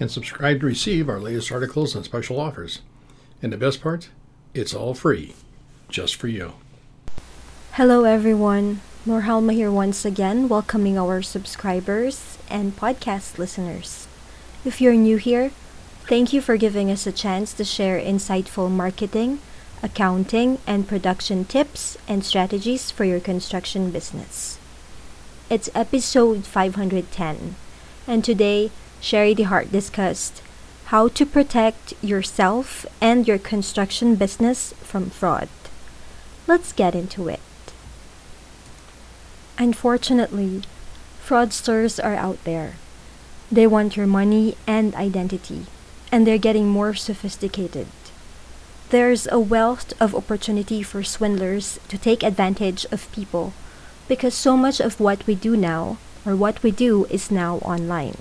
and subscribe to receive our latest articles and special offers. And the best part, it's all free, just for you. Hello, everyone. Norhalma here once again, welcoming our subscribers and podcast listeners. If you're new here, thank you for giving us a chance to share insightful marketing, accounting, and production tips and strategies for your construction business. It's episode 510, and today Sharie DeHart discussed how to protect yourself and your construction business from fraud. Let's get into it. Unfortunately, fraudsters are out there. They want your money and identity, and they're getting more sophisticated. There's a wealth of opportunity for swindlers to take advantage of people because so much of what we do now, or what we do, is now online.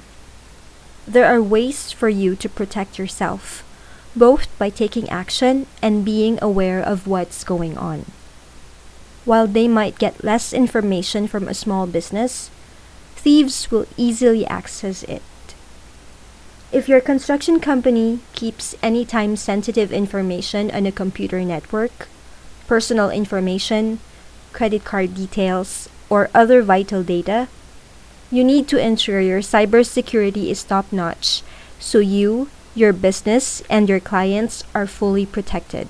There are ways for you to protect yourself, both by taking action and being aware of what's going on. While they might get less information from a small business, thieves will easily access it. If your construction company keeps any time sensitive information on a computer network, personal information, credit card details, or other vital data, you need to ensure your cybersecurity is top notch so you, your business, and your clients are fully protected.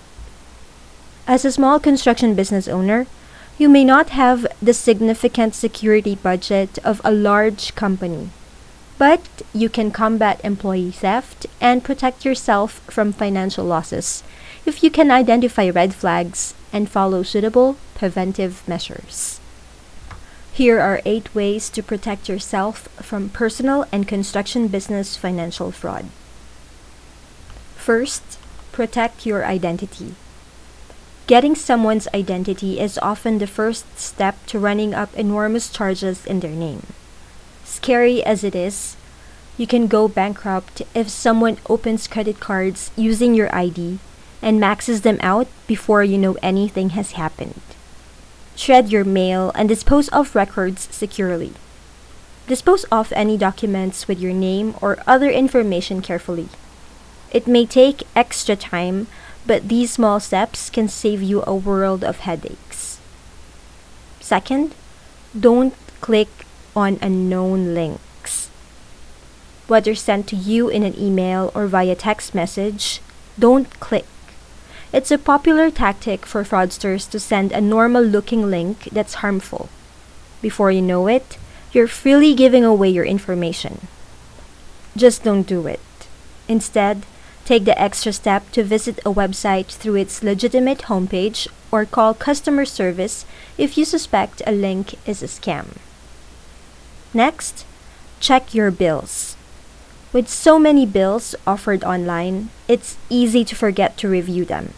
As a small construction business owner, you may not have the significant security budget of a large company, but you can combat employee theft and protect yourself from financial losses if you can identify red flags and follow suitable preventive measures. Here are eight ways to protect yourself from personal and construction business financial fraud. First, protect your identity. Getting someone's identity is often the first step to running up enormous charges in their name. Scary as it is, you can go bankrupt if someone opens credit cards using your ID and maxes them out before you know anything has happened. Shred your mail and dispose of records securely. Dispose of any documents with your name or other information carefully. It may take extra time, but these small steps can save you a world of headaches. Second, don't click on unknown links. Whether sent to you in an email or via text message, don't click. It's a popular tactic for fraudsters to send a normal looking link that's harmful. Before you know it, you're freely giving away your information. Just don't do it. Instead, take the extra step to visit a website through its legitimate homepage or call customer service if you suspect a link is a scam. Next, check your bills. With so many bills offered online, it's easy to forget to review them.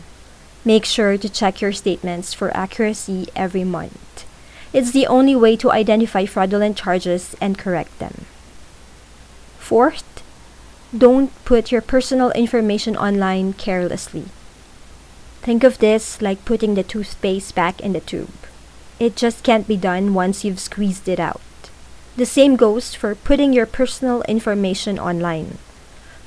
Make sure to check your statements for accuracy every month. It's the only way to identify fraudulent charges and correct them. Fourth, don't put your personal information online carelessly. Think of this like putting the toothpaste back in the tube. It just can't be done once you've squeezed it out. The same goes for putting your personal information online.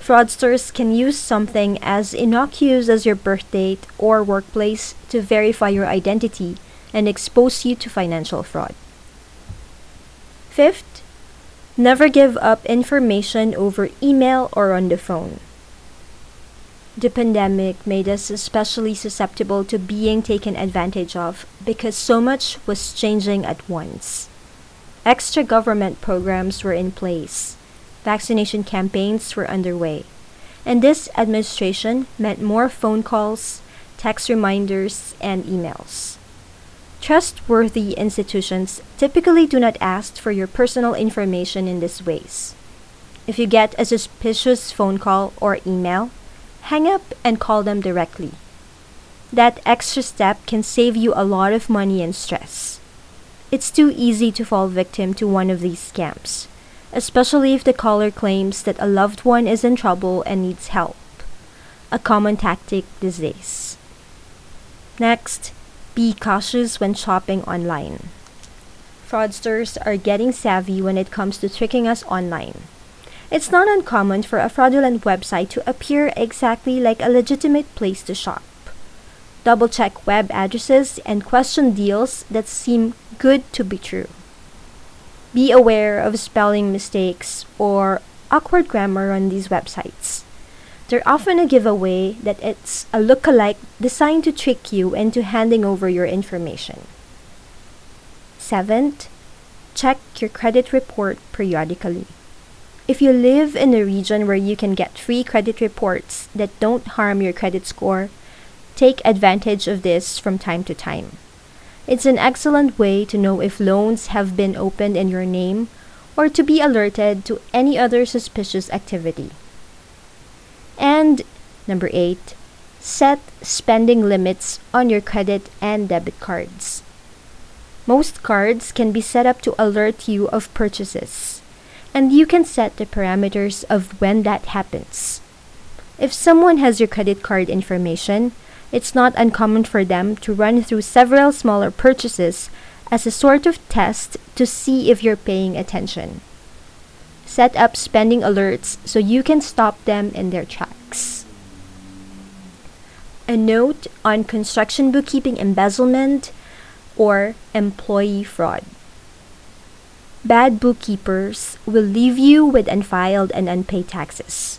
Fraudsters can use something as innocuous as your birth date or workplace to verify your identity and expose you to financial fraud. Fifth, never give up information over email or on the phone. The pandemic made us especially susceptible to being taken advantage of because so much was changing at once. Extra government programs were in place vaccination campaigns were underway, and this administration meant more phone calls, text reminders, and emails. Trustworthy institutions typically do not ask for your personal information in these ways. If you get a suspicious phone call or email, hang up and call them directly. That extra step can save you a lot of money and stress. It's too easy to fall victim to one of these scams, especially if the caller claims that a loved one is in trouble and needs help. A common tactic these days. Next, be cautious when shopping online. Fraudsters are getting savvy when it comes to tricking us online. It's not uncommon for a fraudulent website to appear exactly like a legitimate place to shop. Double check web addresses and question deals that seem good to be true. Be aware of spelling mistakes or awkward grammar on these websites. They're often a giveaway that it's a look-alike designed to trick you into handing over your information. Seventh, check your credit report periodically. If you live in a region where you can get free credit reports that don't harm your credit score, take advantage of this from time to time. It's an excellent way to know if loans have been opened in your name or to be alerted to any other suspicious activity. And number eight, set spending limits on your credit and debit cards. Most cards can be set up to alert you of purchases, and you can set the parameters of when that happens. If someone has your credit card information, it's not uncommon for them to run through several smaller purchases as a sort of test to see if you're paying attention. Set up spending alerts so you can stop them in their tracks. A note on construction bookkeeping embezzlement or employee fraud. Bad bookkeepers will leave you with unfiled and unpaid taxes.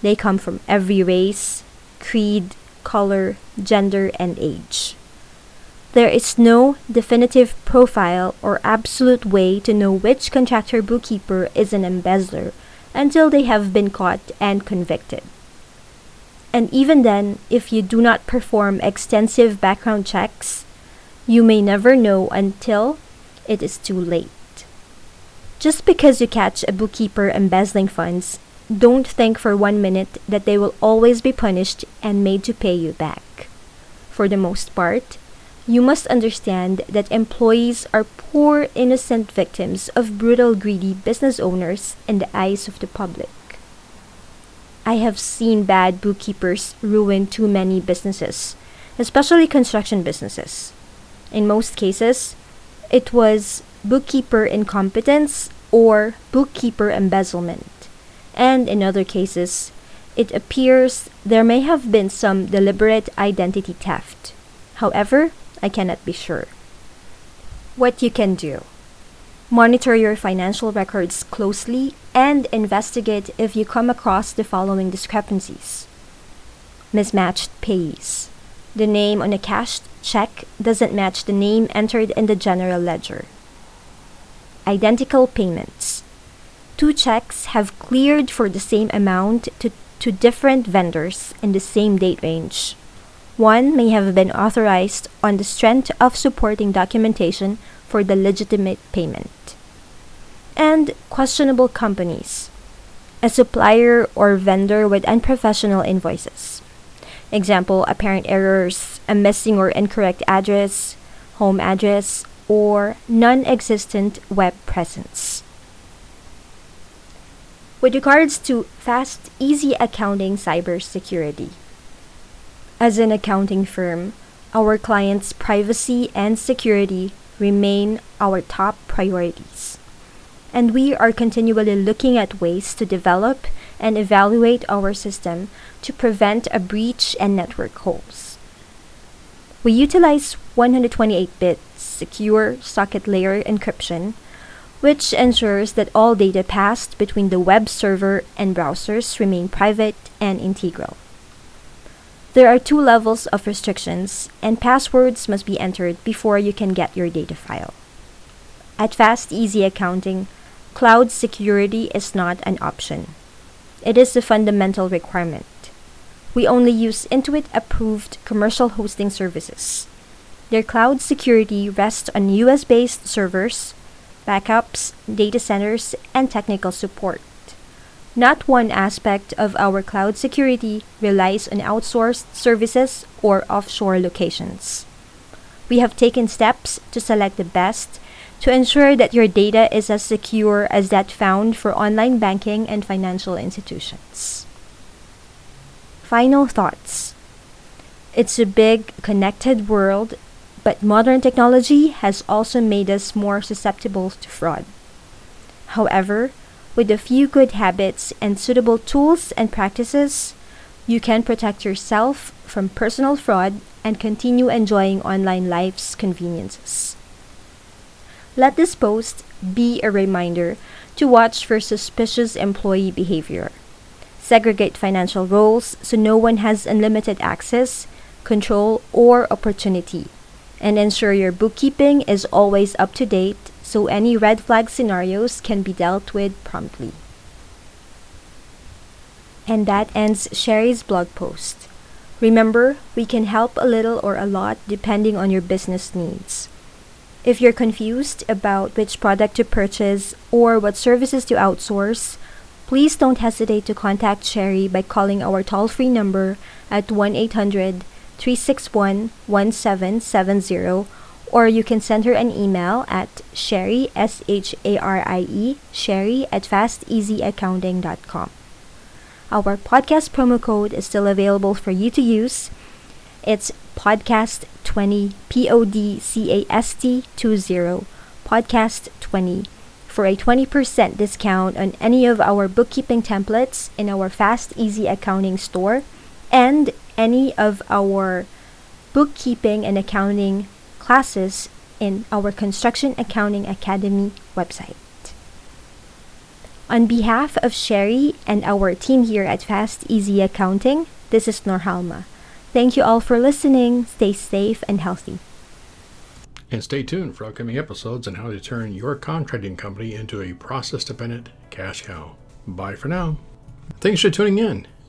They come from every race, creed, color, gender, and age. There is no definitive profile or absolute way to know which contractor bookkeeper is an embezzler until they have been caught and convicted. And even then, if you do not perform extensive background checks, you may never know until it is too late. Just because you catch a bookkeeper embezzling funds, don't think for one minute that they will always be punished and made to pay you back. For the most part, you must understand that employees are poor, innocent victims of brutal, greedy business owners in the eyes of the public. I have seen bad bookkeepers ruin too many businesses, especially construction businesses. In most cases, it was bookkeeper incompetence or bookkeeper embezzlement. And in other cases, it appears there may have been some deliberate identity theft. However, I cannot be sure. What you can do Monitor your financial records closely and investigate if you come across the following discrepancies mismatched payees. The name on a cashed check doesn't match the name entered in the general ledger. Identical payments. Two checks have cleared for the same amount to, to different vendors in the same date range. One may have been authorized on the strength of supporting documentation for the legitimate payment. And questionable companies. A supplier or vendor with unprofessional invoices. Example, apparent errors, a missing or incorrect address, home address, or non existent web presence. With regards to fast, easy accounting cybersecurity, as an accounting firm, our clients' privacy and security remain our top priorities. And we are continually looking at ways to develop and evaluate our system to prevent a breach and network holes. We utilize 128 bit secure socket layer encryption, which ensures that all data passed between the web server and browsers remain private and integral. There are two levels of restrictions, and passwords must be entered before you can get your data file. At Fast Easy Accounting, cloud security is not an option. It is a fundamental requirement. We only use Intuit approved commercial hosting services. Their cloud security rests on US based servers, backups, data centers, and technical support. Not one aspect of our cloud security relies on outsourced services or offshore locations. We have taken steps to select the best to ensure that your data is as secure as that found for online banking and financial institutions. Final thoughts. It's a big, connected world, but modern technology has also made us more susceptible to fraud. However, with a few good habits and suitable tools and practices, you can protect yourself from personal fraud and continue enjoying online life's conveniences. Let this post be a reminder to watch for suspicious employee behavior. Segregate financial roles so no one has unlimited access, control, or opportunity. And ensure your bookkeeping is always up to date so any red flag scenarios can be dealt with promptly. And that ends Sharie's blog post. Remember, we can help a little or a lot depending on your business needs. If you're confused about which product to purchase or what services to outsource, please don't hesitate to contact Sharie by calling our toll free number at 1 800 361 1770 or you can send her an email at Sharie, S H A R I E, Sharie at fasteasyaccounting.com. Our podcast promo code is still available for you to use. It's podcast20, P O D C A S T 20, podcast20 for a 20% discount on any of our bookkeeping templates in our Fast Easy Accounting store and any of our bookkeeping and accounting classes in our Construction Accounting Academy website. On behalf of Sharie and our team here at Fast Easy Accounting, this is Norhalma. Thank you all for listening. Stay safe and healthy. And stay tuned for upcoming episodes on how to turn your contracting company into a process dependent cash cow. Bye for now. Thanks for tuning in.